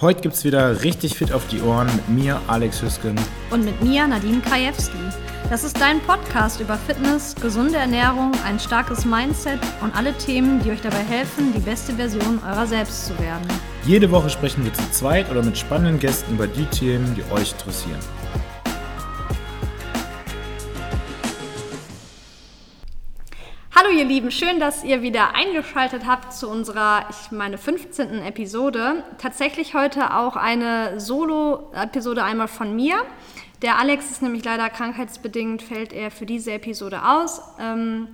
Heute gibt es wieder richtig fit auf die Ohren mit mir, Alex Hüsken. Und mit mir, Nadine Krajewski. Das ist dein Podcast über Fitness, gesunde Ernährung, ein starkes Mindset und alle Themen, die euch dabei helfen, die beste Version eurer selbst zu werden. Jede Woche sprechen wir zu zweit oder mit spannenden Gästen über die Themen, die euch interessieren. Hallo ihr Lieben, schön, dass ihr wieder eingeschaltet habt zu unserer, ich meine, 15. Episode. Tatsächlich heute auch eine Solo-Episode einmal von mir. Der Alex ist nämlich leider krankheitsbedingt, fällt er für diese Episode aus. Ähm,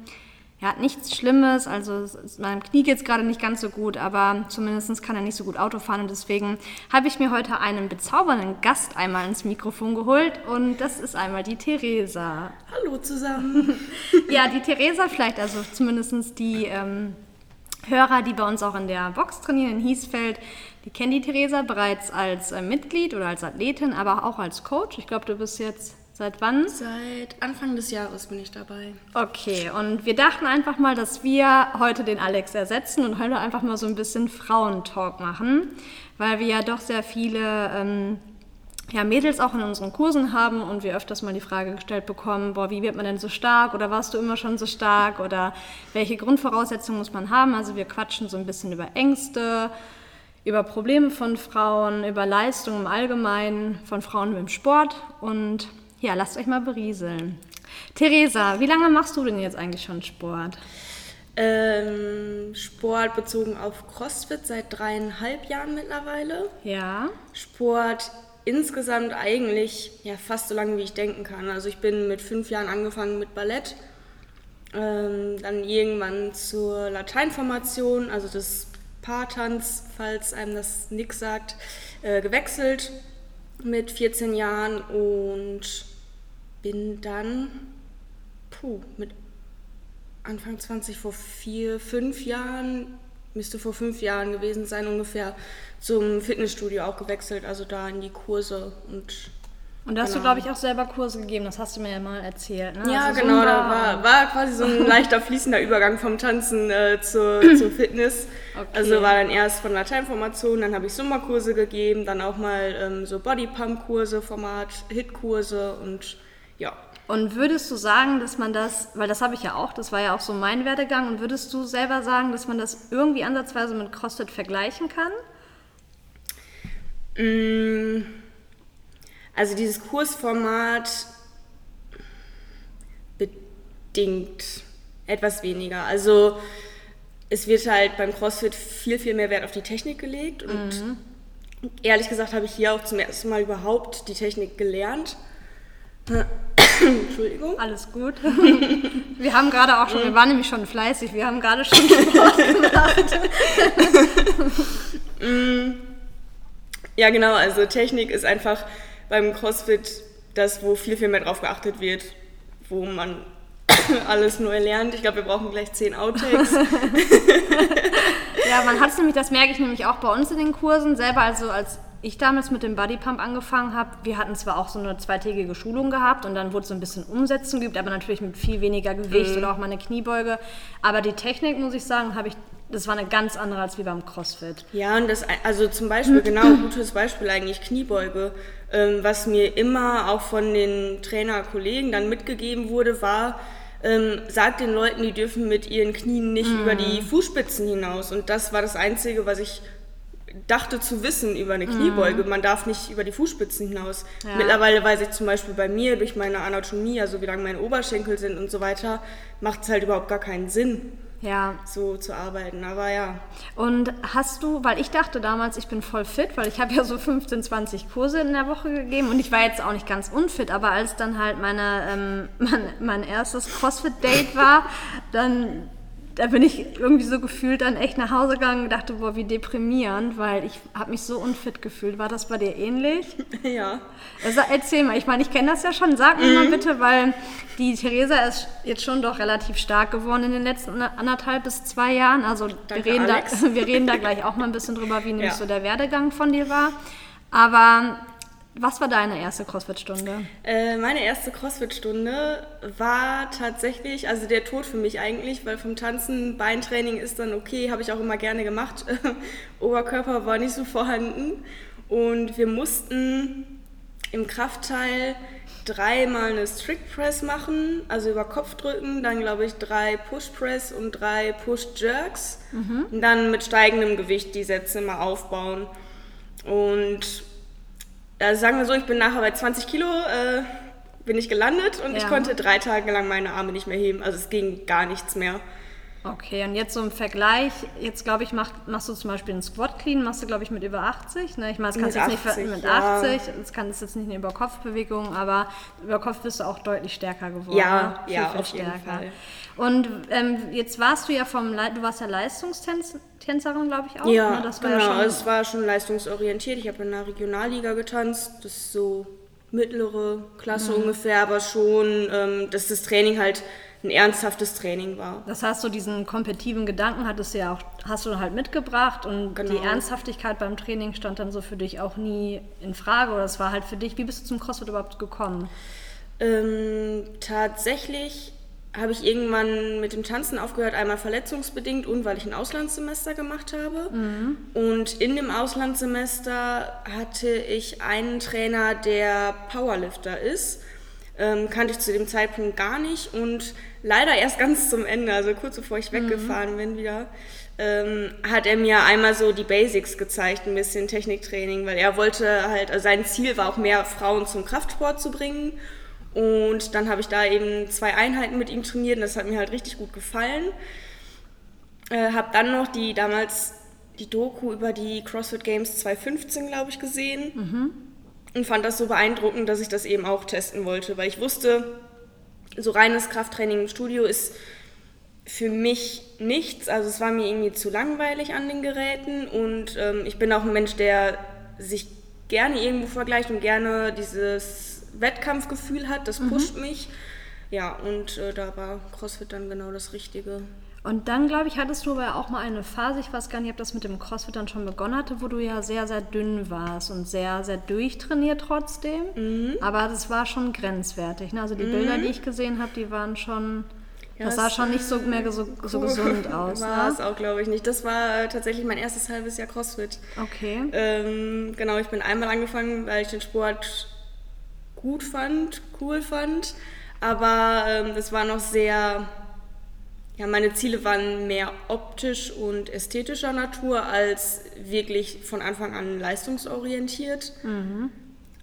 er hat nichts Schlimmes, also meinem Knie geht es gerade nicht ganz so gut, aber zumindest kann er nicht so gut Auto fahren und deswegen habe ich mir heute einen bezaubernden Gast einmal ins Mikrofon geholt und das ist einmal die Theresa. Hallo zusammen. ja, die Theresa vielleicht, also zumindest die ähm, Hörer, die bei uns auch in der Box trainieren in Hiesfeld, die kennen die Theresa bereits als äh, Mitglied oder als Athletin, aber auch als Coach. Ich glaube, du bist jetzt Seit wann? Seit Anfang des Jahres bin ich dabei. Okay, und wir dachten einfach mal, dass wir heute den Alex ersetzen und heute einfach mal so ein bisschen Frauentalk machen, weil wir ja doch sehr viele ähm, ja, Mädels auch in unseren Kursen haben und wir öfters mal die Frage gestellt bekommen, boah, wie wird man denn so stark oder warst du immer schon so stark oder welche Grundvoraussetzungen muss man haben? Also wir quatschen so ein bisschen über Ängste, über Probleme von Frauen, über Leistungen im Allgemeinen von Frauen im Sport und ja, lasst euch mal berieseln. Theresa, wie lange machst du denn jetzt eigentlich schon Sport? Ähm, Sport bezogen auf CrossFit seit dreieinhalb Jahren mittlerweile. Ja. Sport insgesamt eigentlich ja, fast so lange, wie ich denken kann. Also ich bin mit fünf Jahren angefangen mit Ballett, ähm, dann irgendwann zur Lateinformation, also des Paartanz, falls einem das nix sagt, äh, gewechselt mit 14 Jahren und bin dann puh, mit Anfang 20, vor vier, fünf Jahren, müsste vor fünf Jahren gewesen sein ungefähr, zum Fitnessstudio auch gewechselt, also da in die Kurse und und da hast genau. du, glaube ich, auch selber Kurse gegeben, das hast du mir ja mal erzählt. Ne? Ja, also genau, da war, war quasi so ein leichter fließender Übergang vom Tanzen äh, zur, zur Fitness. Okay. Also war dann erst von Lateinformation, dann habe ich Sommerkurse gegeben, dann auch mal ähm, so Bodypump-Kurse, Format, Hit-Kurse und ja. Und würdest du sagen, dass man das, weil das habe ich ja auch, das war ja auch so mein Werdegang, und würdest du selber sagen, dass man das irgendwie ansatzweise mit CrossFit vergleichen kann? Mm, also dieses Kursformat bedingt etwas weniger. Also es wird halt beim CrossFit viel, viel mehr Wert auf die Technik gelegt und mhm. ehrlich gesagt habe ich hier auch zum ersten Mal überhaupt die Technik gelernt. Entschuldigung. Alles gut. Wir haben gerade auch schon, wir waren nämlich schon fleißig, wir haben gerade schon Sport gemacht. Ja, genau, also Technik ist einfach beim CrossFit das, wo viel, viel mehr drauf geachtet wird, wo man alles neu lernt. Ich glaube, wir brauchen gleich zehn Outtakes. ja, man hat es nämlich, das merke ich nämlich auch bei uns in den Kursen selber, also als ich damals mit dem Bodypump angefangen habe, wir hatten zwar auch so eine zweitägige Schulung gehabt und dann wurde so ein bisschen Umsetzen geübt, aber natürlich mit viel weniger Gewicht mhm. oder auch mal eine Kniebeuge. Aber die Technik, muss ich sagen, habe ich, das war eine ganz andere als wie beim CrossFit. Ja, und das, also zum Beispiel, genau, gutes Beispiel eigentlich Kniebeuge. Ähm, was mir immer auch von den Trainerkollegen dann mitgegeben wurde, war, ähm, sagt den Leuten, die dürfen mit ihren Knien nicht mhm. über die Fußspitzen hinaus. Und das war das Einzige, was ich dachte zu wissen über eine Kniebeuge. Mhm. Man darf nicht über die Fußspitzen hinaus. Ja. Mittlerweile weiß ich zum Beispiel bei mir durch meine Anatomie, also wie lang meine Oberschenkel sind und so weiter, macht es halt überhaupt gar keinen Sinn. Ja. So zu arbeiten, aber ja. Und hast du, weil ich dachte damals, ich bin voll fit, weil ich habe ja so 15, 20 Kurse in der Woche gegeben und ich war jetzt auch nicht ganz unfit, aber als dann halt meine, ähm, mein, mein erstes CrossFit-Date war, dann da bin ich irgendwie so gefühlt dann echt nach Hause gegangen und dachte, boah, wie deprimierend, weil ich habe mich so unfit gefühlt. War das bei dir ähnlich? Ja. Also erzähl mal, ich meine, ich kenne das ja schon. Sag mir mhm. mal bitte, weil die Theresa ist jetzt schon doch relativ stark geworden in den letzten anderthalb bis zwei Jahren. Also wir reden, da, wir reden da gleich auch mal ein bisschen drüber, wie nämlich ja. so der Werdegang von dir war. Aber was war deine erste CrossFit-Stunde? Äh, meine erste CrossFit-Stunde war tatsächlich, also der Tod für mich eigentlich, weil vom Tanzen, Beintraining ist dann okay, habe ich auch immer gerne gemacht. Oberkörper war nicht so vorhanden. Und wir mussten im Kraftteil dreimal eine Strict Press machen, also über Kopf drücken, dann glaube ich drei Push Press und drei Push Jerks. Mhm. Und dann mit steigendem Gewicht die Sätze immer aufbauen. Und also sagen wir so, ich bin nachher bei 20 Kilo, äh, bin ich gelandet und ja. ich konnte drei Tage lang meine Arme nicht mehr heben. Also es ging gar nichts mehr. Okay, und jetzt so im Vergleich, jetzt glaube ich, mach, machst du zum Beispiel einen Squat Clean, machst du glaube ich mit über 80. Ne? Ich meine, das kannst du jetzt 80, nicht mit ja. 80, das kann das jetzt nicht eine Überkopfbewegung, aber über Kopf bist du auch deutlich stärker geworden. Ja, ne? viel, ja, viel auf stärker. Jeden Fall. Und ähm, jetzt warst du ja vom, Le du warst ja Leistungstänzerin, glaube ich auch. Ja, ne? das war genau, ja schon, es war schon leistungsorientiert. Ich habe in der Regionalliga getanzt, das ist so mittlere Klasse mhm. ungefähr, aber schon, ähm, dass das Training halt ein ernsthaftes Training war. Das heißt, so diesen kompetitiven Gedanken hattest du ja auch, hast du halt mitgebracht und genau. die Ernsthaftigkeit beim Training stand dann so für dich auch nie in Frage oder es war halt für dich, wie bist du zum CrossFit überhaupt gekommen? Ähm, tatsächlich habe ich irgendwann mit dem Tanzen aufgehört, einmal verletzungsbedingt und weil ich ein Auslandssemester gemacht habe. Mhm. Und in dem Auslandssemester hatte ich einen Trainer, der Powerlifter ist. Ähm, kannte ich zu dem Zeitpunkt gar nicht und leider erst ganz zum Ende, also kurz bevor ich mhm. weggefahren bin wieder, ähm, hat er mir einmal so die Basics gezeigt, ein bisschen Techniktraining, weil er wollte halt, also sein Ziel war auch mehr Frauen zum Kraftsport zu bringen und dann habe ich da eben zwei Einheiten mit ihm trainiert und das hat mir halt richtig gut gefallen. Äh, habe dann noch die damals die Doku über die CrossFit Games 2015, glaube ich, gesehen. Mhm. Und fand das so beeindruckend, dass ich das eben auch testen wollte, weil ich wusste, so reines Krafttraining im Studio ist für mich nichts. Also es war mir irgendwie zu langweilig an den Geräten und ähm, ich bin auch ein Mensch, der sich gerne irgendwo vergleicht und gerne dieses Wettkampfgefühl hat, das mhm. pusht mhm. mich. Ja, und äh, da war CrossFit dann genau das Richtige. Und dann, glaube ich, hattest du aber auch mal eine Phase, ich weiß gar nicht, ob das mit dem CrossFit dann schon begonnen hatte, wo du ja sehr, sehr dünn warst und sehr, sehr durchtrainiert trotzdem. Mhm. Aber das war schon grenzwertig. Ne? Also die mhm. Bilder, die ich gesehen habe, die waren schon... Ja, das sah schon nicht so mehr so, so gesund aus. War ne? es auch, glaube ich, nicht. Das war äh, tatsächlich mein erstes halbes Jahr CrossFit. Okay. Ähm, genau, ich bin einmal angefangen, weil ich den Sport gut fand, cool fand. Aber ähm, es war noch sehr, ja, meine Ziele waren mehr optisch und ästhetischer Natur als wirklich von Anfang an leistungsorientiert. Mhm.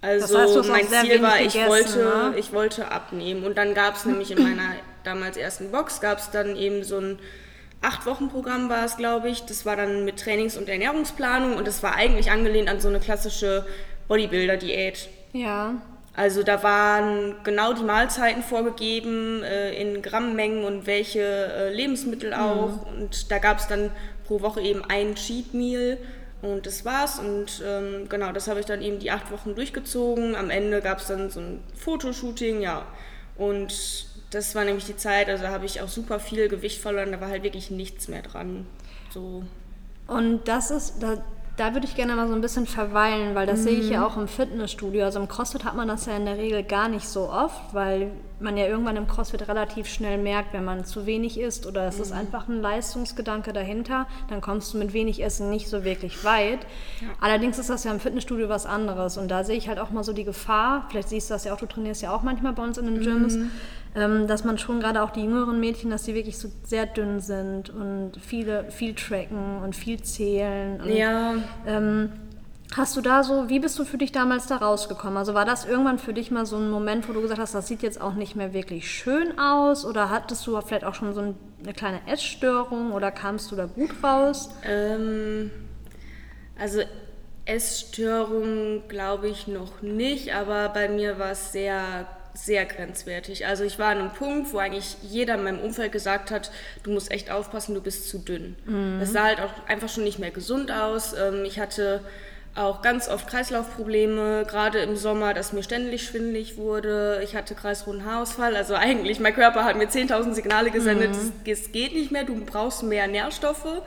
Also das heißt, mein Ziel war, ich wollte, ne? ich wollte abnehmen. Und dann gab es nämlich in meiner damals ersten Box, gab es dann eben so ein acht Wochen Programm war es, glaube ich. Das war dann mit Trainings- und Ernährungsplanung und das war eigentlich angelehnt an so eine klassische Bodybuilder-Diät. Ja. Also da waren genau die Mahlzeiten vorgegeben, äh, in Grammmengen und welche äh, Lebensmittel mhm. auch. Mhm. Und da gab es dann pro Woche eben ein Cheat Meal und das war's. Und ähm, genau, das habe ich dann eben die acht Wochen durchgezogen. Am Ende gab es dann so ein Fotoshooting, ja. Und das war nämlich die Zeit, also da habe ich auch super viel Gewicht verloren, da war halt wirklich nichts mehr dran. So. Und das ist, da, da würde ich gerne mal so ein bisschen verweilen, weil das mhm. sehe ich ja mhm. auch im Fitnessstudio. Also im CrossFit hat man das ja in der Regel gar nicht so oft, weil man ja irgendwann im CrossFit relativ schnell merkt, wenn man zu wenig isst oder es mhm. ist einfach ein Leistungsgedanke dahinter, dann kommst du mit wenig Essen nicht so wirklich weit. Ja. Allerdings ist das ja im Fitnessstudio was anderes und da sehe ich halt auch mal so die Gefahr, vielleicht siehst du das ja auch, du trainierst ja auch manchmal bei uns in den Gyms, mhm dass man schon gerade auch die jüngeren Mädchen, dass sie wirklich so sehr dünn sind und viele, viel tracken und viel zählen. Und, ja. Ähm, Hast du da so, wie bist du für dich damals da rausgekommen? Also war das irgendwann für dich mal so ein Moment, wo du gesagt hast, das sieht jetzt auch nicht mehr wirklich schön aus? Oder hattest du vielleicht auch schon so eine kleine Essstörung oder kamst du da gut raus? Ähm, also Essstörung glaube ich noch nicht, aber bei mir war es sehr sehr grenzwertig. Also ich war an einem Punkt, wo eigentlich jeder in meinem Umfeld gesagt hat, du musst echt aufpassen, du bist zu dünn. Mhm. Das sah halt auch einfach schon nicht mehr gesund aus. Ähm, ich hatte auch ganz oft Kreislaufprobleme, gerade im Sommer, dass mir ständig schwindelig wurde. Ich hatte kreisrunden Haarausfall. Also eigentlich, mein Körper hat mir 10.000 Signale gesendet, mhm. es geht nicht mehr, du brauchst mehr Nährstoffe,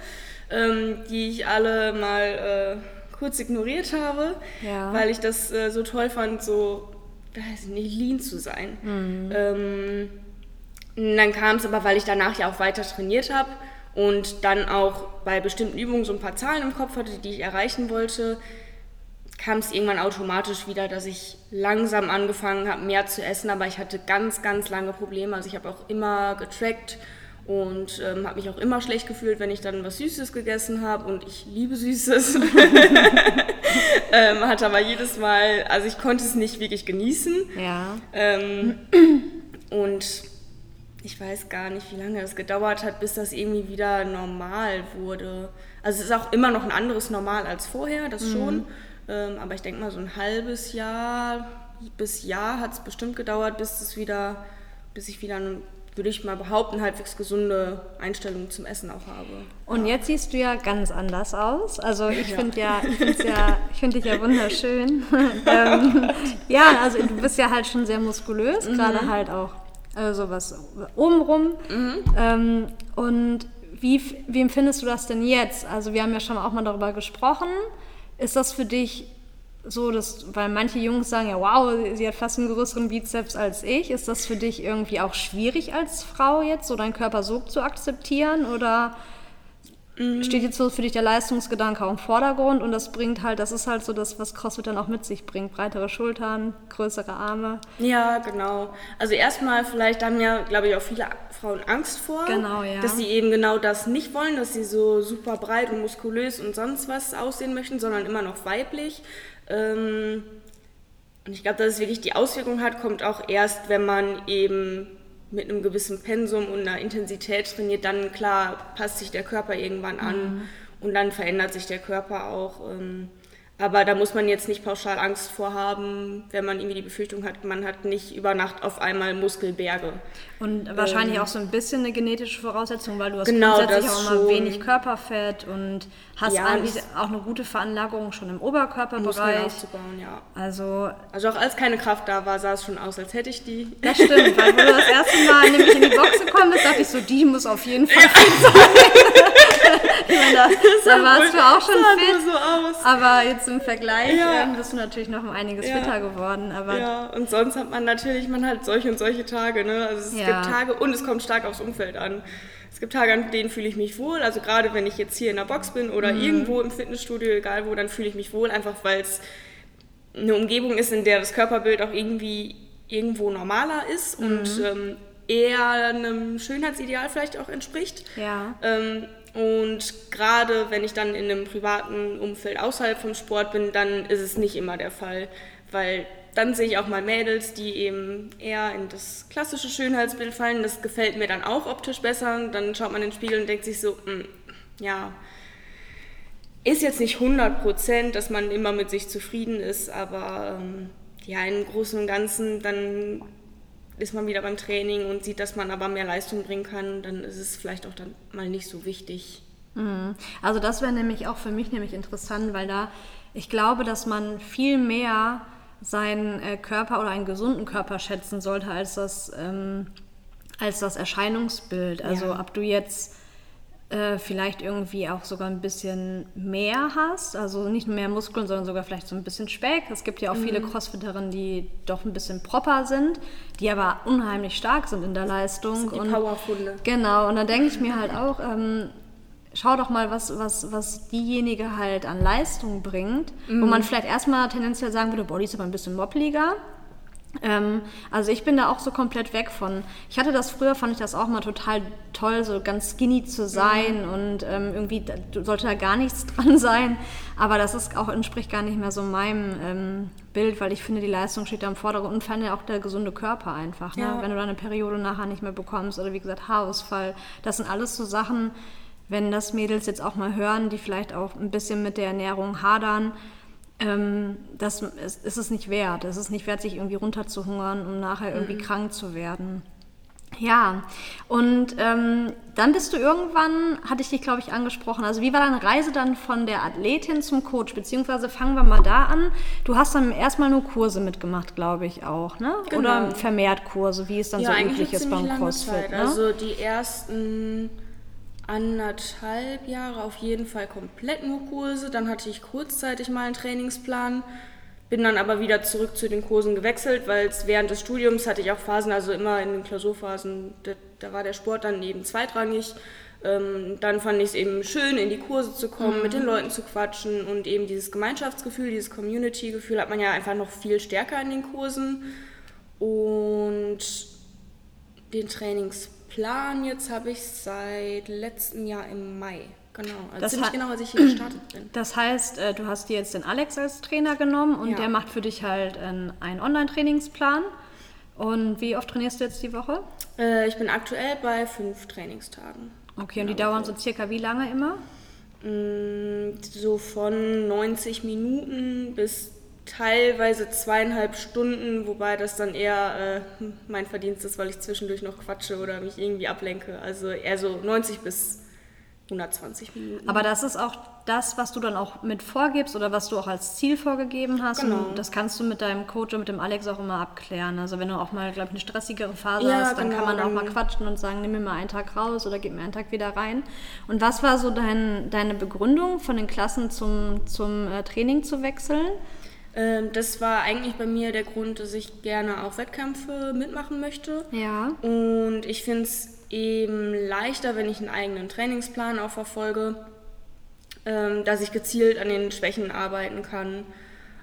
ähm, die ich alle mal äh, kurz ignoriert habe, ja. weil ich das äh, so toll fand, so weiß nicht, lean zu sein. Mhm. Ähm, dann kam es aber, weil ich danach ja auch weiter trainiert habe und dann auch bei bestimmten Übungen so ein paar Zahlen im Kopf hatte, die ich erreichen wollte, kam es irgendwann automatisch wieder, dass ich langsam angefangen habe, mehr zu essen, aber ich hatte ganz, ganz lange Probleme. Also ich habe auch immer getrackt und ähm, habe mich auch immer schlecht gefühlt, wenn ich dann was Süßes gegessen habe und ich liebe Süßes. ähm, hatte aber jedes Mal, also ich konnte es nicht wirklich genießen. Ja. Ähm, und ich weiß gar nicht, wie lange es gedauert hat, bis das irgendwie wieder normal wurde. Also es ist auch immer noch ein anderes Normal als vorher, das schon. Ähm, aber ich denke mal, so ein halbes Jahr bis Jahr hat es bestimmt gedauert, bis es wieder, bis ich wieder würde ich mal behaupten, halbwegs gesunde Einstellung zum Essen auch habe. Und jetzt siehst du ja ganz anders aus. Also ich finde ja, ich finde ja, ich finde dich ja wunderschön. ähm, ja, also du bist ja halt schon sehr muskulös, gerade halt auch also was obenrum. Ähm, und wie, wie empfindest du das denn jetzt? Also wir haben ja schon auch mal darüber gesprochen. Ist das für dich so, dass, weil manche Jungs sagen ja, wow, sie hat fast einen größeren Bizeps als ich. Ist das für dich irgendwie auch schwierig als Frau jetzt, so deinen Körper so zu akzeptieren? Oder steht jetzt so für dich der Leistungsgedanke auch im Vordergrund und das bringt halt, das ist halt so das, was CrossFit dann auch mit sich bringt. Breitere Schultern, größere Arme. Ja, genau. Also erstmal vielleicht haben ja, glaube ich, auch viele Frauen Angst vor, Genau, ja. dass sie eben genau das nicht wollen, dass sie so super breit und muskulös und sonst was aussehen möchten, sondern immer noch weiblich. Ähm, und ich glaube, dass es wirklich die Auswirkung hat, kommt auch erst, wenn man eben mit einem gewissen Pensum und einer Intensität trainiert, dann klar passt sich der Körper irgendwann an und dann verändert sich der Körper auch. Ähm, aber da muss man jetzt nicht pauschal Angst vor haben, wenn man irgendwie die Befürchtung hat, man hat nicht über Nacht auf einmal Muskelberge. Und wahrscheinlich auch so ein bisschen eine genetische Voraussetzung, weil du hast Genau, grundsätzlich auch immer wenig Körperfett und hast Ja, auch eine gute Veranlagung schon im Muskeln Oberkörperbereich. aufzubauen, ja. Also Also auch als keine Kraft da war, sah es schon aus, als hätte ich die. das stimmt, weil wo du das erste Mal nämlich in die Box gekommen bist, dachte ich so, die muss auf jeden Fall fit sein. Ich meine, da, da warst du auch schon fit. so aus. Aber jetzt im Vergleich Ja. ähm, bist du natürlich noch um einiges Ja. fitter geworden. Aber Ja, und sonst hat man natürlich, man hat solche und solche Tage, ne? Also es Ja. gibt Tage und es kommt stark aufs Umfeld an. Es gibt Tage, an denen fühle ich mich wohl. Also gerade wenn ich jetzt hier in der Box bin oder Mhm. irgendwo im Fitnessstudio, egal wo, dann fühle ich mich wohl, einfach weil es eine Umgebung ist, in der das Körperbild auch irgendwie irgendwo normaler ist Mhm. und ähm, eher einem Schönheitsideal vielleicht auch entspricht. ja. Ähm, und gerade wenn ich dann in einem privaten Umfeld außerhalb vom Sport bin, dann ist es nicht immer der Fall, weil dann sehe ich auch mal Mädels, die eben eher in das klassische Schönheitsbild fallen. Das gefällt mir dann auch optisch besser. Und dann schaut man in den Spiegel und denkt sich so, "Hm, ja, ist jetzt nicht 100 Prozent, dass man immer mit sich zufrieden ist, aber ähm, ja, im Großen und Ganzen dann ist man wieder beim Training und sieht, dass man aber mehr Leistung bringen kann, dann ist es vielleicht auch dann mal nicht so wichtig. Mhm. Also das wäre nämlich auch für mich nämlich interessant, weil da ich glaube, dass man viel mehr seinen äh, Körper oder einen gesunden Körper schätzen sollte als das, ähm, als das Erscheinungsbild. Also Ja. ob du jetzt äh, vielleicht irgendwie auch sogar ein bisschen mehr hast, also nicht nur mehr Muskeln, sondern sogar vielleicht so ein bisschen Speck. Es gibt ja auch viele Mhm. Crossfitterinnen, die doch ein bisschen proper sind, die aber unheimlich stark sind in der Leistung. Die und Powerfunde. Genau, und dann denke ich mir halt auch, ähm, schau doch mal, was, was, was diejenige halt an Leistung bringt, wo man vielleicht erstmal tendenziell sagen würde, boah, die ist aber ein bisschen moppeliger. Ähm, also ich bin da auch so komplett weg von. Ich hatte das früher, fand ich das auch mal total toll, so ganz skinny zu sein und ähm, irgendwie da, sollte da gar nichts dran sein. Aber das ist auch entspricht gar nicht mehr so meinem ähm, Bild, weil ich finde, die Leistung steht da im Vordergrund und vor allem auch der gesunde Körper einfach. Ne? Ja. Wenn du deine Periode nachher nicht mehr bekommst oder wie gesagt Haarausfall, das sind alles so Sachen, wenn das Mädels jetzt auch mal hören, die vielleicht auch ein bisschen mit der Ernährung hadern, ähm, das ist, ist es nicht wert. Es ist nicht wert, sich irgendwie runterzuhungern, um nachher irgendwie krank zu werden. Ja, und ähm, dann bist du irgendwann, hatte ich dich, glaube ich, angesprochen. Also, wie war deine Reise dann von der Athletin zum Coach? Beziehungsweise fangen wir mal da an. Du hast dann erstmal nur Kurse mitgemacht, glaube ich auch, ne? Genau. Oder vermehrt Kurse, wie es dann so üblich ist beim CrossFit. Ne? Also die ersten anderthalb Jahre auf jeden Fall komplett nur Kurse. Dann hatte ich kurzzeitig mal einen Trainingsplan, bin dann aber wieder zurück zu den Kursen gewechselt, weil es während des Studiums hatte ich auch Phasen, also immer in den Klausurphasen, da, da war der Sport dann eben zweitrangig. ähm, dann fand ich es eben schön, in die Kurse zu kommen, mhm. mit den Leuten zu quatschen und eben dieses Gemeinschaftsgefühl, dieses Community-Gefühl hat man ja einfach noch viel stärker in den Kursen. Und den Trainingsplan jetzt habe ich seit letztem Jahr im Mai. Genau, also das ziemlich genau, als ich hier gestartet bin. Das heißt, äh, du hast dir jetzt den Alex als Trainer genommen und ja. der macht für dich halt einen Online-Trainingsplan. Und wie oft trainierst du jetzt die Woche? Äh, ich bin aktuell bei fünf Trainingstagen. Okay, und die genau. dauern so circa wie lange immer? Mm, so von 90 Minuten bis teilweise zweieinhalb Stunden, wobei das dann eher äh, mein Verdienst ist, weil ich zwischendurch noch quatsche oder mich irgendwie ablenke. Also eher so 90 bis 120 Minuten. Aber das ist auch das, was du dann auch mit vorgibst oder was du auch als Ziel vorgegeben hast. Genau. Und das kannst du mit deinem Coach und mit dem Alex auch immer abklären. Also wenn du auch mal, glaube ich, eine stressigere Phase ja, hast, dann genau, kann man auch mal quatschen und sagen, nimm mir mal einen Tag raus oder gib mir einen Tag wieder rein. Und was war so dein, deine Begründung, von den Klassen zum, zum äh, Training zu wechseln? Ähm, das war eigentlich bei mir der Grund, dass ich gerne auch Wettkämpfe mitmachen möchte. Ja. Und ich finde es eben leichter, wenn ich einen eigenen Trainingsplan auch verfolge, ähm, dass ich gezielt an den Schwächen arbeiten kann.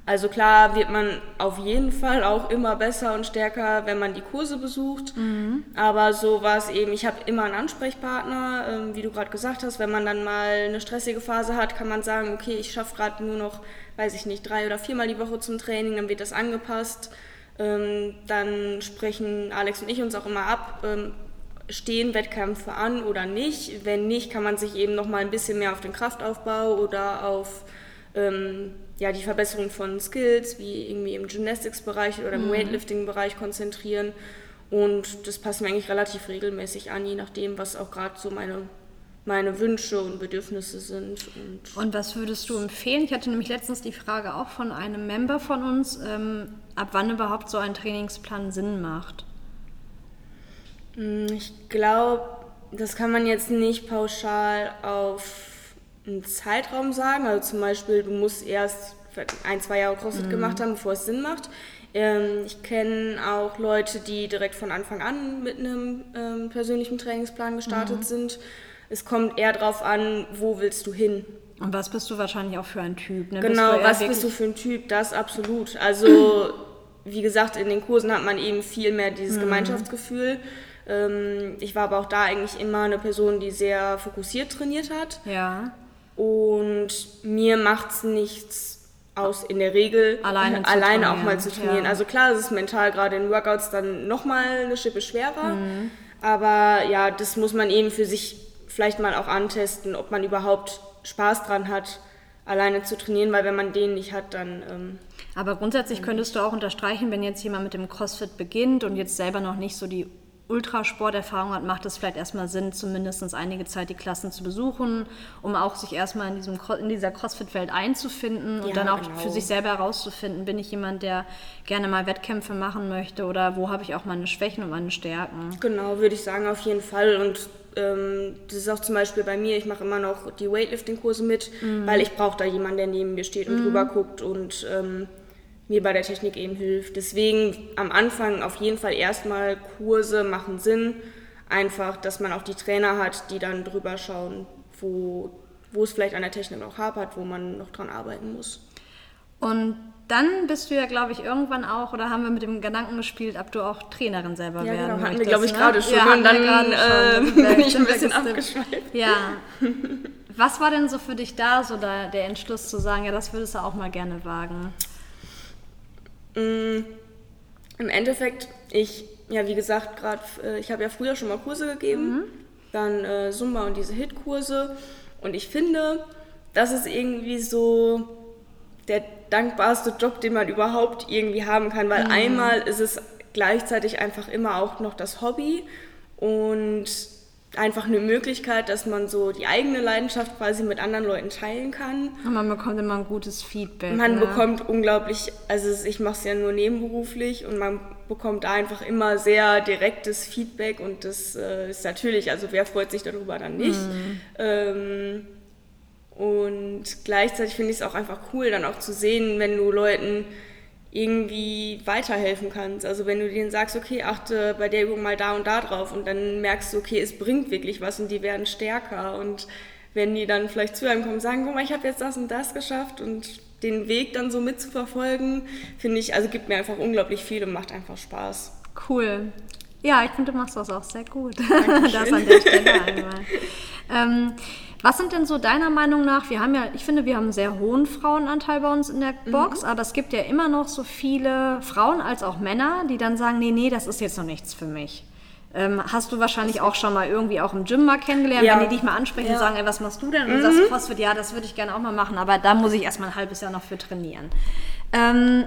Also klar wird man auf jeden Fall auch immer besser und stärker, wenn man die Kurse besucht. Mhm. Aber so war es eben, ich habe immer einen Ansprechpartner, ähm, wie du gerade gesagt hast. Wenn man dann mal eine stressige Phase hat, kann man sagen, okay, ich schaffe gerade nur noch, weiß ich nicht, drei oder viermal die Woche zum Training, dann wird das angepasst. Ähm, dann sprechen Alex und ich uns auch immer ab, stehen Wettkämpfe an oder nicht. Wenn nicht, kann man sich eben noch mal ein bisschen mehr auf den Kraftaufbau oder auf ähm, ja, die Verbesserung von Skills, wie irgendwie im Gymnastics-Bereich oder im mhm. Weightlifting-Bereich konzentrieren. Und das passt mir eigentlich relativ regelmäßig an, je nachdem, was auch gerade so meine, meine Wünsche und Bedürfnisse sind. Und, und, was würdest du empfehlen? Ich hatte nämlich letztens die Frage auch von einem Member von uns, ähm, ab wann überhaupt so ein Trainingsplan Sinn macht. Hm, ich glaube, das kann man jetzt nicht pauschal auf einen Zeitraum sagen. Also zum Beispiel, du musst erst ein, zwei Jahre CrossFit mhm. gemacht haben, bevor es Sinn macht. Ähm, ich kenne auch Leute, die direkt von Anfang an mit einem ähm, persönlichen Trainingsplan gestartet mhm. sind. Es kommt eher darauf an, wo willst du hin. Und was bist du wahrscheinlich auch für ein Typ? Ne? Genau, bist was bist du für ein Typ? Das absolut. Also, wie gesagt, in den Kursen hat man eben viel mehr dieses mhm. Gemeinschaftsgefühl. Ähm, ich war aber auch da eigentlich immer eine Person, die sehr fokussiert trainiert hat. Ja. Und mir macht es nichts aus, in der Regel alleine, alleine auch mal zu trainieren. Ja. Also klar, es ist mental gerade in Workouts dann nochmal eine Schippe schwerer. Mhm. Aber ja, das muss man eben für sich vielleicht mal auch antesten, ob man überhaupt Spaß dran hat, alleine zu trainieren, weil wenn man den nicht hat, dann. Ähm, aber grundsätzlich könntest du auch unterstreichen, wenn jetzt jemand mit dem CrossFit beginnt und jetzt selber noch nicht so die Ultrasporterfahrung hat, macht es vielleicht erstmal Sinn, zumindest einige Zeit die Klassen zu besuchen, um auch sich erstmal in, diesem, in dieser CrossFit-Welt einzufinden und ja, dann auch genau. für sich selber herauszufinden, bin ich jemand, der gerne mal Wettkämpfe machen möchte oder wo habe ich auch meine Schwächen und meine Stärken. Genau, würde ich sagen, auf jeden Fall. Und ähm, das ist auch zum Beispiel bei mir, ich mache immer noch die Weightlifting-Kurse mit, mhm. weil ich brauche da jemanden, der neben mir steht und mhm. drüber guckt und ähm, mir bei der Technik eben hilft. Deswegen am Anfang auf jeden Fall erstmal Kurse machen Sinn. Einfach, dass man auch die Trainer hat, die dann drüber schauen, wo, wo es vielleicht an der Technik noch hapert, wo man noch dran arbeiten muss. Und dann bist du ja, glaube ich, irgendwann auch, oder haben wir mit dem Gedanken gespielt, ob du auch Trainerin selber ja, werden genau, hatten wir, glaube ich, ne? gerade schon. Ja, und dann äh, bin ich ein bisschen abgeschweift. Ja. Was war denn so für dich da, so da, der Entschluss zu sagen, ja, das würdest du auch mal gerne wagen? Mm, Im Endeffekt, ich, ja, wie gesagt, gerade, äh, ich habe ja früher schon mal Kurse gegeben, mhm. dann äh, Zumba und diese Hit-Kurse. Und ich finde, das ist irgendwie so der dankbarste Job, den man überhaupt irgendwie haben kann, weil mhm. einmal ist es gleichzeitig einfach immer auch noch das Hobby und einfach eine Möglichkeit, dass man so die eigene Leidenschaft quasi mit anderen Leuten teilen kann. Und man bekommt immer ein gutes Feedback. Man ne? bekommt unglaublich, also ich mache es ja nur nebenberuflich und man bekommt da einfach immer sehr direktes Feedback und das äh, ist natürlich, also wer freut sich darüber dann nicht. Mhm. Ähm, und gleichzeitig finde ich es auch einfach cool, dann auch zu sehen, wenn du Leuten irgendwie weiterhelfen kannst. Also wenn du denen sagst, okay, achte bei der Übung mal da und da drauf und dann merkst du, okay, es bringt wirklich was und die werden stärker und wenn die dann vielleicht zu einem kommen und sagen, guck mal, ich habe jetzt das und das geschafft und den Weg dann so mitzuverfolgen, finde ich, also gibt mir einfach unglaublich viel und macht einfach Spaß. Cool. Ja, ich finde, du machst das auch sehr gut. das an der Stelle einmal. Ähm, was sind denn so deiner Meinung nach, wir haben ja, ich finde, wir haben einen sehr hohen Frauenanteil bei uns in der Box, mhm. aber es gibt ja immer noch so viele Frauen als auch Männer, die dann sagen, nee, nee, das ist jetzt noch nichts für mich. Ähm, hast du wahrscheinlich auch schon mal irgendwie auch im Gym mal kennengelernt, ja. wenn die dich mal ansprechen ja. und sagen, ey, was machst du denn? Und mhm. du sagst CrossFit, ja, das würde ich gerne auch mal machen, aber da muss ich erstmal ein halbes Jahr noch für trainieren. Ähm,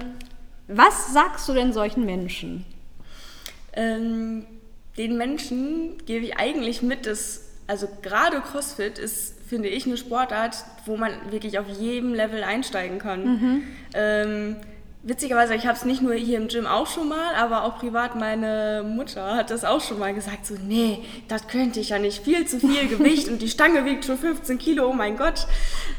was sagst du denn solchen Menschen? Ähm, den Menschen gebe ich eigentlich mit, dass also gerade CrossFit ist, finde ich, eine Sportart, wo man wirklich auf jedem Level einsteigen kann. Mhm. Ähm, witzigerweise, ich habe es nicht nur hier im Gym auch schon mal, aber auch privat meine Mutter hat das auch schon mal gesagt, so, nee, das könnte ich ja nicht, viel zu viel Gewicht und die Stange wiegt schon 15 Kilo, oh mein Gott.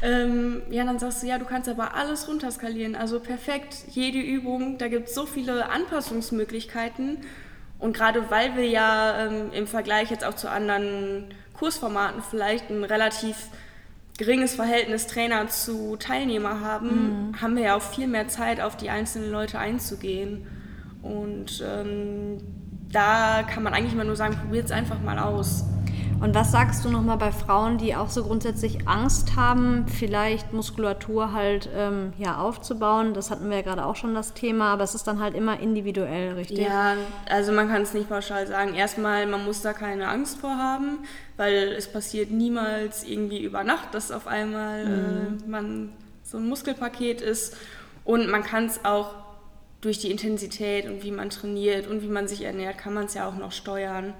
Ähm, ja, dann sagst du, ja, du kannst aber alles runterskalieren, also perfekt, jede Übung, da gibt es so viele Anpassungsmöglichkeiten und gerade weil wir ja ähm, im Vergleich jetzt auch zu anderen Kursformaten vielleicht ein relativ geringes Verhältnis Trainer zu Teilnehmer haben, mhm. haben wir ja auch viel mehr Zeit, auf die einzelnen Leute einzugehen. Und ähm, da kann man eigentlich immer nur sagen, probiert es einfach mal aus. Und was sagst du nochmal bei Frauen, die auch so grundsätzlich Angst haben, vielleicht Muskulatur halt ähm, ja, aufzubauen? Das hatten wir ja gerade auch schon das Thema, aber es ist dann halt immer individuell, richtig? Ja, also man kann es nicht pauschal sagen. Erstmal, man muss da keine Angst vor haben, weil es passiert niemals irgendwie über Nacht, dass auf einmal mhm. äh, man so ein Muskelpaket ist. Und man kann es auch durch die Intensität und wie man trainiert und wie man sich ernährt, kann man es ja auch noch steuern.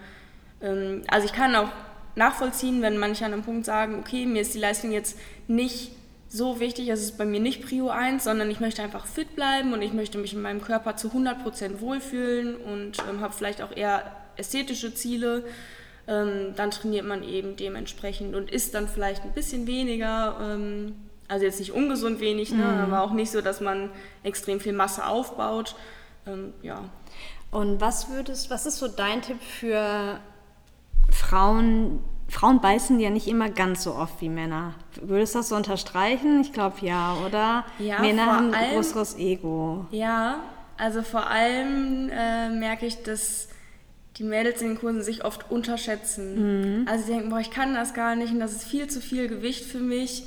Ähm, also ich kann auch nachvollziehen, wenn manche an einem Punkt sagen, okay, mir ist die Leistung jetzt nicht so wichtig, es ist bei mir nicht Prio 1, sondern ich möchte einfach fit bleiben und ich möchte mich in meinem Körper zu 100% wohlfühlen und ähm, habe vielleicht auch eher ästhetische Ziele, ähm, dann trainiert man eben dementsprechend und isst dann vielleicht ein bisschen weniger, ähm, also jetzt nicht ungesund wenig, ne, mhm. aber auch nicht so, dass man extrem viel Masse aufbaut. Ähm, ja. Und was würdest, was ist so dein Tipp für Frauen, Frauen beißen ja nicht immer ganz so oft wie Männer. Würdest du das so unterstreichen? Ich glaube ja, oder? Ja, Männer haben ein größeres Ego. Ja, also vor allem äh, merke ich, dass die Mädels in den Kursen sich oft unterschätzen. Mhm. Also sie denken, boah, ich kann das gar nicht und das ist viel zu viel Gewicht für mich.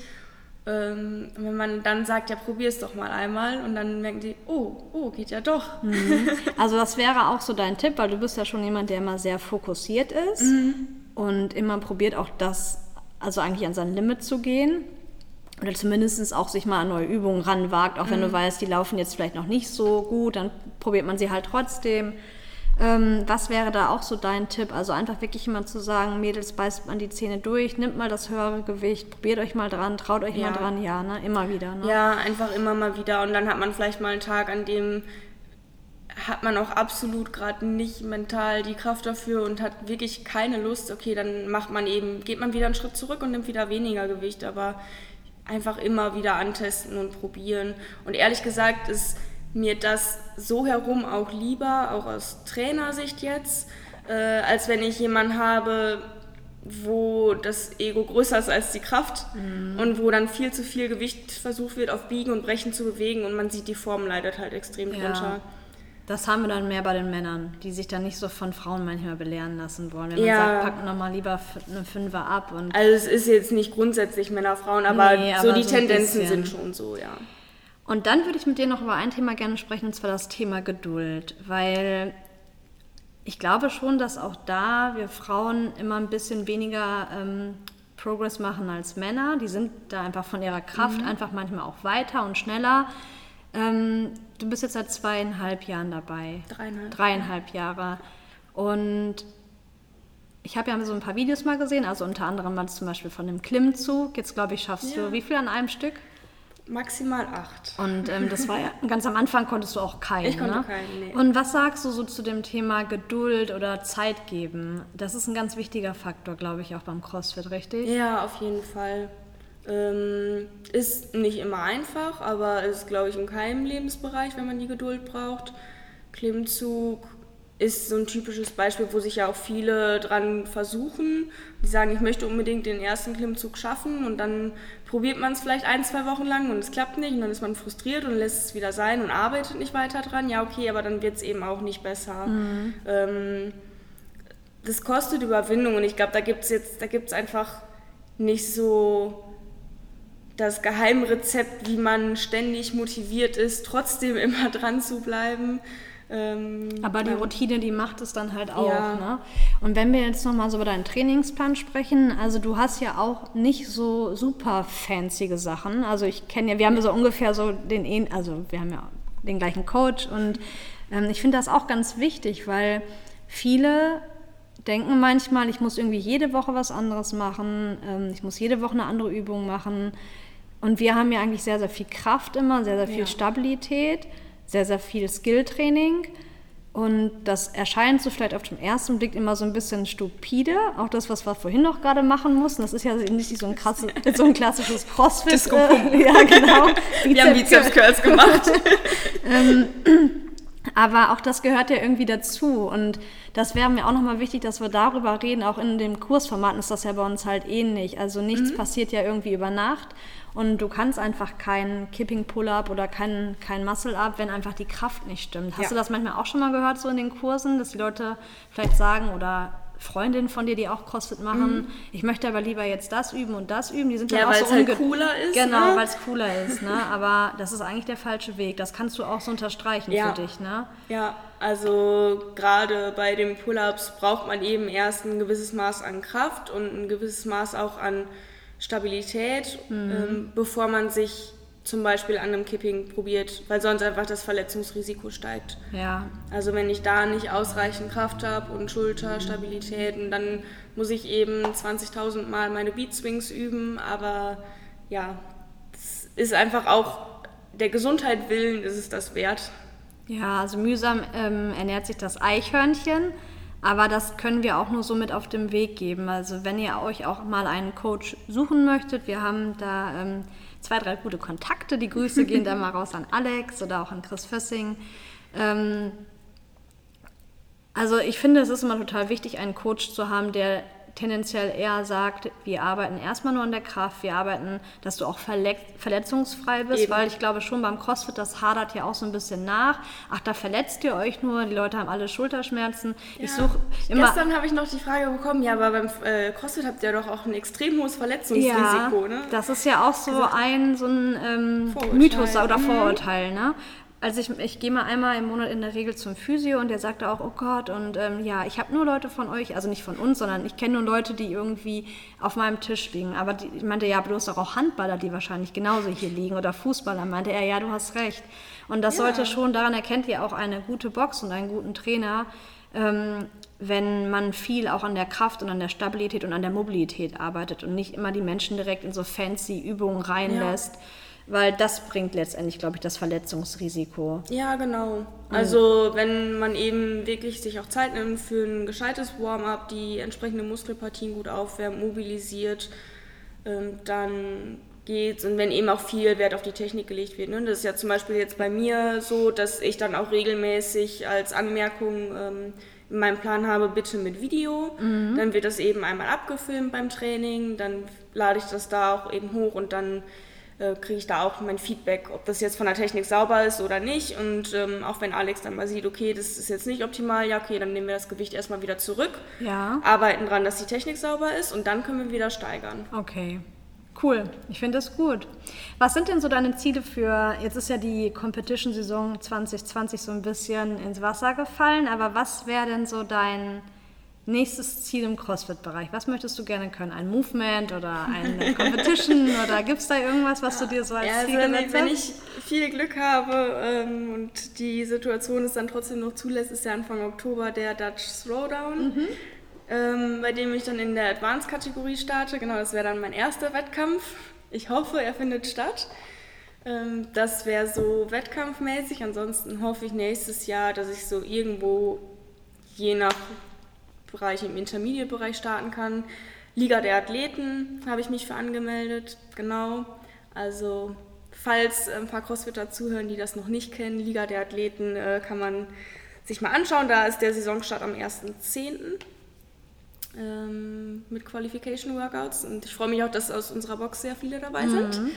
Ähm, wenn man dann sagt, ja, probier es doch mal einmal und dann merken die, oh, oh, geht ja doch. Mhm. Also das wäre auch so dein Tipp, weil du bist ja schon jemand, der immer sehr fokussiert ist mhm. und immer probiert auch das, also eigentlich an sein Limit zu gehen oder zumindest auch sich mal an neue Übungen ranwagt, auch wenn mhm. du weißt, die laufen jetzt vielleicht noch nicht so gut, dann probiert man sie halt trotzdem. Ähm, was wäre da auch so dein Tipp? Also einfach wirklich immer zu sagen, Mädels, beißt man die Zähne durch, nimmt mal das höhere Gewicht, probiert euch mal dran, traut euch ja. mal dran, ja, ne? Immer wieder. Ne? Ja, einfach immer mal wieder. Und dann hat man vielleicht mal einen Tag, an dem hat man auch absolut gerade nicht mental die Kraft dafür und hat wirklich keine Lust, okay, dann macht man eben, geht man wieder einen Schritt zurück und nimmt wieder weniger Gewicht, aber einfach immer wieder antesten und probieren. Und ehrlich gesagt ist mir das so herum auch lieber, auch aus Trainersicht jetzt, äh, als wenn ich jemanden habe, wo das Ego größer ist als die Kraft mhm. und wo dann viel zu viel Gewicht versucht wird, auf Biegen und Brechen zu bewegen und man sieht, die Form leidet halt extrem drunter. Ja. Das haben wir dann mehr bei den Männern, die sich dann nicht so von Frauen manchmal belehren lassen wollen. Wenn man ja. sagt, packen doch mal lieber eine Fünfer ab. Und also es ist jetzt nicht grundsätzlich Männer, Frauen, aber, nee, aber so die so Tendenzen sind schon so, ja. Und dann würde ich mit dir noch über ein Thema gerne sprechen, und zwar das Thema Geduld, weil ich glaube schon, dass auch da wir Frauen immer ein bisschen weniger ähm, Progress machen als Männer. Die sind da einfach von ihrer Kraft mhm. einfach manchmal auch weiter und schneller. Ähm, du bist jetzt seit zweieinhalb Jahren dabei. Dreieinhalb. Dreieinhalb Jahre. Und ich habe ja so ein paar Videos mal gesehen, also unter anderem mal zum Beispiel von dem Klimmzug. Jetzt glaube ich, schaffst ja. du wie viel an einem Stück? Maximal acht. Und ähm, das war ja, ganz am Anfang konntest du auch keinen. Ich konnte ne? keinen, nee. Und was sagst du so zu dem Thema Geduld oder Zeit geben? Das ist ein ganz wichtiger Faktor, glaube ich, auch beim CrossFit, richtig? Ja, auf jeden Fall. Ähm, ist nicht immer einfach, aber ist, glaube ich, in keinem Lebensbereich, wenn man die Geduld braucht. Klimmzug ist so ein typisches Beispiel, wo sich ja auch viele dran versuchen. Die sagen, ich möchte unbedingt den ersten Klimmzug schaffen und dann probiert man es vielleicht ein, zwei Wochen lang und es klappt nicht und dann ist man frustriert und lässt es wieder sein und arbeitet nicht weiter dran. Ja, okay, aber dann wird es eben auch nicht besser. Mhm. Ähm, das kostet Überwindung und ich glaube, da gibt es jetzt, da gibt es einfach nicht so das Geheimrezept, wie man ständig motiviert ist, trotzdem immer dran zu bleiben. Ähm, Aber die Routine, die macht es dann halt auch. Ja. Ne? Und wenn wir jetzt nochmal so über deinen Trainingsplan sprechen, also du hast ja auch nicht so super fancy Sachen. Also ich kenne ja, wir haben ja so ungefähr so den, also wir haben ja den gleichen Coach und ähm, ich finde das auch ganz wichtig, weil viele denken manchmal, ich muss irgendwie jede Woche was anderes machen, ähm, ich muss jede Woche eine andere Übung machen. Und wir haben ja eigentlich sehr, sehr viel Kraft immer, sehr, sehr viel ja. Stabilität sehr, sehr viel Skilltraining. Und das erscheint so vielleicht auf den ersten Blick immer so ein bisschen stupide. Auch das, was wir vorhin noch gerade machen mussten. Das ist ja nicht so ein, krasse, so ein klassisches Crossfit. Disco äh, ja, genau. Wir haben Bizeps-Curls gemacht. ähm, aber auch das gehört ja irgendwie dazu. Und das wäre mir auch nochmal wichtig, dass wir darüber reden. Auch in dem Kursformat ist das ja bei uns halt ähnlich. Also nichts mhm. passiert ja irgendwie über Nacht. Und du kannst einfach keinen Kipping Pull-Up oder keinen kein Muscle-Up, wenn einfach die Kraft nicht stimmt. Hast ja. du das manchmal auch schon mal gehört, so in den Kursen, dass die Leute vielleicht sagen oder Freundinnen von dir, die auch CrossFit machen, mhm. ich möchte aber lieber jetzt das üben und das üben. Die sind ja, weil es halt cooler ist. Genau, ne? weil es cooler ist. Ne? Aber das ist eigentlich der falsche Weg. Das kannst du auch so unterstreichen ja. für dich. Ne? Ja, also gerade bei den Pull-ups braucht man eben erst ein gewisses Maß an Kraft und ein gewisses Maß auch an Stabilität, mhm. ähm, bevor man sich zum Beispiel an einem Kipping probiert, weil sonst einfach das Verletzungsrisiko steigt. Ja. Also wenn ich da nicht ausreichend Kraft habe und Schulterstabilität, dann muss ich eben 20.000 Mal meine Beat Swings üben, aber ja, es ist einfach auch der Gesundheit willen ist es das wert. Ja, also mühsam ähm, ernährt sich das Eichhörnchen. Aber das können wir auch nur so mit auf dem Weg geben. Also wenn ihr euch auch mal einen Coach suchen möchtet, wir haben da ähm, zwei, drei gute Kontakte. Die Grüße gehen da mal raus an Alex oder auch an Chris Fössing. Ähm, also ich finde, es ist immer total wichtig, einen Coach zu haben, der tendenziell eher sagt, wir arbeiten erstmal nur an der Kraft, wir arbeiten, dass du auch verletzungsfrei bist, Eben. weil ich glaube schon beim CrossFit, das hadert ja auch so ein bisschen nach. Ach, da verletzt ihr euch nur, die Leute haben alle Schulterschmerzen. Ja. Ich suche immer. Gestern habe ich noch die Frage bekommen, ja, aber beim äh, CrossFit habt ihr doch auch ein extrem hohes Verletzungsrisiko, ja, ne? Das ist ja auch so also, ein, so ein ähm, Mythos oder mhm. Vorurteil, ne? Also ich, ich gehe mal einmal im Monat in der Regel zum Physio und der sagte auch, oh Gott, und ähm, ja, ich habe nur Leute von euch, also nicht von uns, sondern ich kenne nur Leute, die irgendwie auf meinem Tisch liegen. Aber die, ich meinte, ja, doch auch Handballer, die wahrscheinlich genauso hier liegen oder Fußballer. Meinte er, ja, du hast recht. Und das ja. sollte schon, daran erkennt ihr auch eine gute Box und einen guten Trainer, ähm, wenn man viel auch an der Kraft und an der Stabilität und an der Mobilität arbeitet und nicht immer die Menschen direkt in so fancy Übungen reinlässt. Ja weil das bringt letztendlich, glaube ich, das Verletzungsrisiko. Ja, genau. Also wenn man eben wirklich sich auch Zeit nimmt für ein gescheites Warm-up, die entsprechende Muskelpartien gut aufwärmt, mobilisiert, ähm, dann geht's. Und wenn eben auch viel Wert auf die Technik gelegt wird. Ne? Das ist ja zum Beispiel jetzt bei mir so, dass ich dann auch regelmäßig als Anmerkung ähm, in meinem Plan habe, bitte mit Video. Mhm. Dann wird das eben einmal abgefilmt beim Training, dann lade ich das da auch eben hoch und dann äh, kriege ich da auch mein Feedback, ob das jetzt von der Technik sauber ist oder nicht. Und ähm, auch wenn Alex dann mal sieht, okay, das ist jetzt nicht optimal, ja, okay, dann nehmen wir das Gewicht erstmal wieder zurück, ja. arbeiten dran, dass die Technik sauber ist und dann können wir wieder steigern. Okay. Cool, ich finde das gut. Was sind denn so deine Ziele für, jetzt ist ja die Competition-Saison 2020 so ein bisschen ins Wasser gefallen, aber was wäre denn so dein, Nächstes Ziel im CrossFit-Bereich. Was möchtest du gerne können? Ein Movement oder eine Competition? oder gibt es da irgendwas, was du dir so als ja, Ziel also wenn, wenn ich viel Glück habe ähm, und die Situation es dann trotzdem noch zulässt, ist ja Anfang Oktober der Dutch Throwdown, mhm. ähm, bei dem ich dann in der Advanced-Kategorie starte. Genau, das wäre dann mein erster Wettkampf. Ich hoffe, er findet statt. Ähm, das wäre so wettkampfmäßig. Ansonsten hoffe ich nächstes Jahr, dass ich so irgendwo je nach Bereich im Intermediate-Bereich starten kann. Liga der Athleten habe ich mich für angemeldet, genau. Also falls ein paar Crossfitter zuhören, die das noch nicht kennen, Liga der Athleten äh, kann man sich mal anschauen. Da ist der Saisonstart am 1.10. Ähm, mit Qualification Workouts und ich freue mich auch, dass aus unserer Box sehr viele dabei sind. Mhm.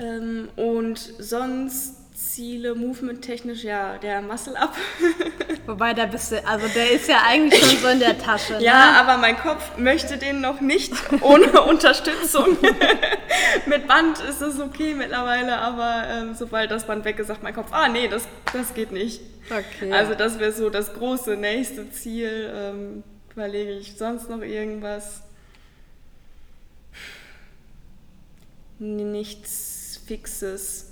Ähm, und sonst Ziele, Movement-technisch, ja, der Muscle-Up. Wobei, da bist du, also der ist ja eigentlich schon so in der Tasche. Ne? Ja, aber mein Kopf möchte den noch nicht ohne Unterstützung. Mit Band ist es okay mittlerweile, aber ähm, sobald das Band weg ist, sagt mein Kopf, ah nee, das, das geht nicht. Okay. Also das wäre so das große nächste Ziel. Ähm, überlege ich sonst noch irgendwas? Nichts Fixes.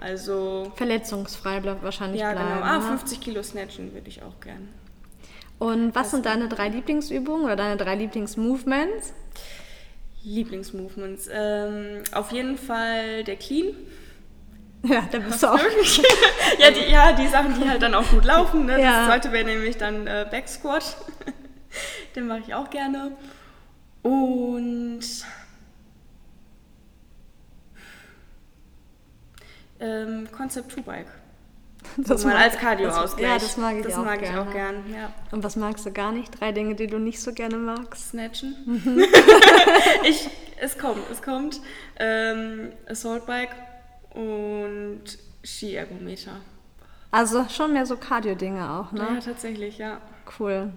Also Verletzungsfrei bleibt wahrscheinlich ja, bleiben. genau. Ah, ne? 50 Kilo Snatchen würde ich auch gern. Und was sind deine drei Lieblingsübungen oder deine drei Lieblingsmovements? Lieblingsmovements. Ähm, auf jeden Fall der Clean. Ja, da bist du auch. ja, die, ja, die Sachen, die halt dann auch gut laufen. Ne? Ja. Das zweite wäre nämlich dann äh, Back Squat. Den mache ich auch gerne. Und ähm, Concept 2 Bike. Das mal mag- als Cardio das- Ausgleich. Ja, das mag ich das auch mag ich gerne. auch gern. Ja. Und was magst du gar nicht? Drei Dinge, die du nicht so gerne magst? Snatchen. Mhm. ich, es kommt, es kommt. Ähm, Assault Bike und Ski-Ergometer. Also schon mehr so Cardio-Dinge auch, ne? Ja, tatsächlich, ja. Cool.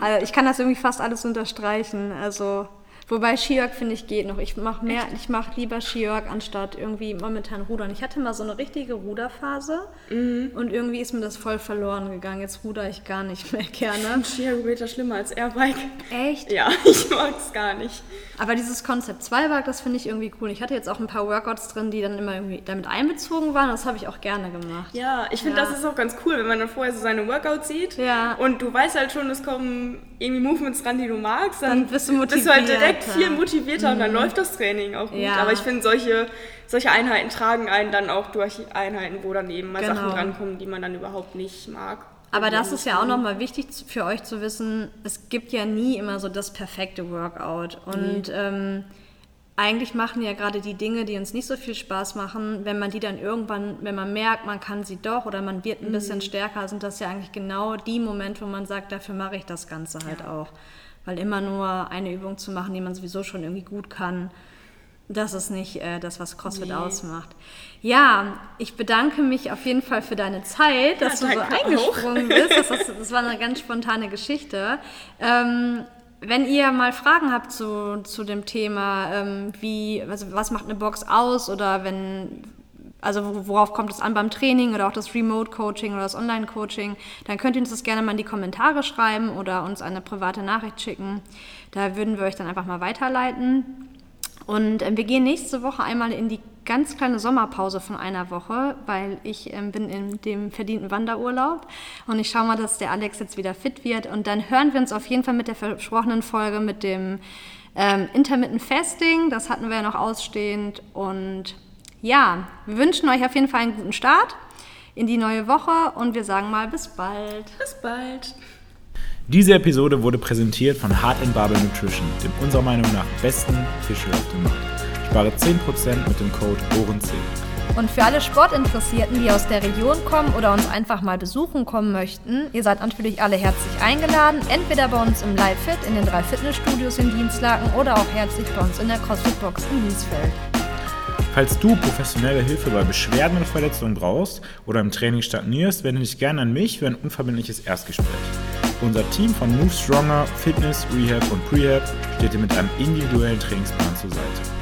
Also ich kann das irgendwie fast alles unterstreichen. Also wobei Skiorg finde ich geht noch. Ich mache mehr, ich mache lieber Skiorg anstatt irgendwie momentan Rudern. Ich hatte mal so eine richtige Ruderphase Mhm. und irgendwie ist mir das voll verloren gegangen. Jetzt ruder ich gar nicht mehr gerne. Ski-Ergometer schlimmer als Airbike. Echt? Ja, ich mag es gar nicht. Aber dieses Konzept 2 war, das finde ich irgendwie cool. Ich hatte jetzt auch ein paar Workouts drin, die dann immer irgendwie damit einbezogen waren. Das habe ich auch gerne gemacht. Ja, ich finde, Ja. das ist auch ganz cool, wenn man dann vorher so seine Workouts sieht Ja. und du weißt halt schon, es kommen irgendwie Movements ran, die du magst, Dann bist du bist du halt direkt motivierter. viel motivierter und dann läuft das Training auch gut. Ja. Aber ich finde, solche, solche Einheiten tragen einen dann auch durch Einheiten, wo dann eben mal Genau. Sachen drankommen, die man dann überhaupt nicht mag. Aber das die ist ja auch nochmal wichtig für euch zu wissen, es gibt ja nie immer so das perfekte Workout. Und ähm, eigentlich machen ja gerade die Dinge, die uns nicht so viel Spaß machen, wenn man die dann irgendwann, wenn man merkt, man kann sie doch oder man wird ein bisschen stärker, sind das ja eigentlich genau die Momente, wo man sagt, dafür mache ich das Ganze halt auch. Weil immer nur eine Übung zu machen, die man sowieso schon irgendwie gut kann, das ist nicht äh, das, was CrossFit Nee. ausmacht. Ja, ich bedanke mich auf jeden Fall für deine Zeit, dass Ja, du so danke auch. eingesprungen bist. Das, ist, das war eine ganz spontane Geschichte. Ähm, wenn ihr mal Fragen habt zu, zu dem Thema, ähm, wie, also was macht eine Box aus oder wenn, also wo- worauf kommt es an beim Training oder auch das Remote-Coaching oder das Online-Coaching, dann könnt ihr uns das gerne mal in die Kommentare schreiben oder uns eine private Nachricht schicken. Da würden wir euch dann einfach mal weiterleiten. Und ähm, wir gehen nächste Woche einmal in die ganz kleine Sommerpause von einer Woche, weil ich ähm, bin in dem verdienten Wanderurlaub. Und ich schaue mal, dass der Alex jetzt wieder fit wird. Und dann hören wir uns auf jeden Fall mit der versprochenen Folge mit dem ähm, Intermittent Fasting, das hatten wir ja noch ausstehend. Und ja, wir wünschen euch auf jeden Fall einen guten Start in die neue Woche und wir sagen mal bis bald. Bis bald. Diese Episode wurde präsentiert von Hard Barbell Nutrition, dem unserer Meinung nach besten Fischöl auf dem Markt. Spare 10% mit dem Code OHREN10. Und für alle Sportinteressierten, die aus der Region kommen oder uns einfach mal besuchen kommen möchten, ihr seid natürlich alle herzlich eingeladen, entweder bei uns im Live Fit in den drei Fitnessstudios in Dienstlaken oder auch herzlich bei uns in der CrossFit Box in Wiesfeld. Falls du professionelle Hilfe bei Beschwerden und Verletzungen brauchst oder im Training stagnierst, wende dich gerne an mich für ein unverbindliches Erstgespräch. Unser Team von Move Stronger, Fitness, Rehab und Prehab steht dir mit einem individuellen Trainingsplan zur Seite.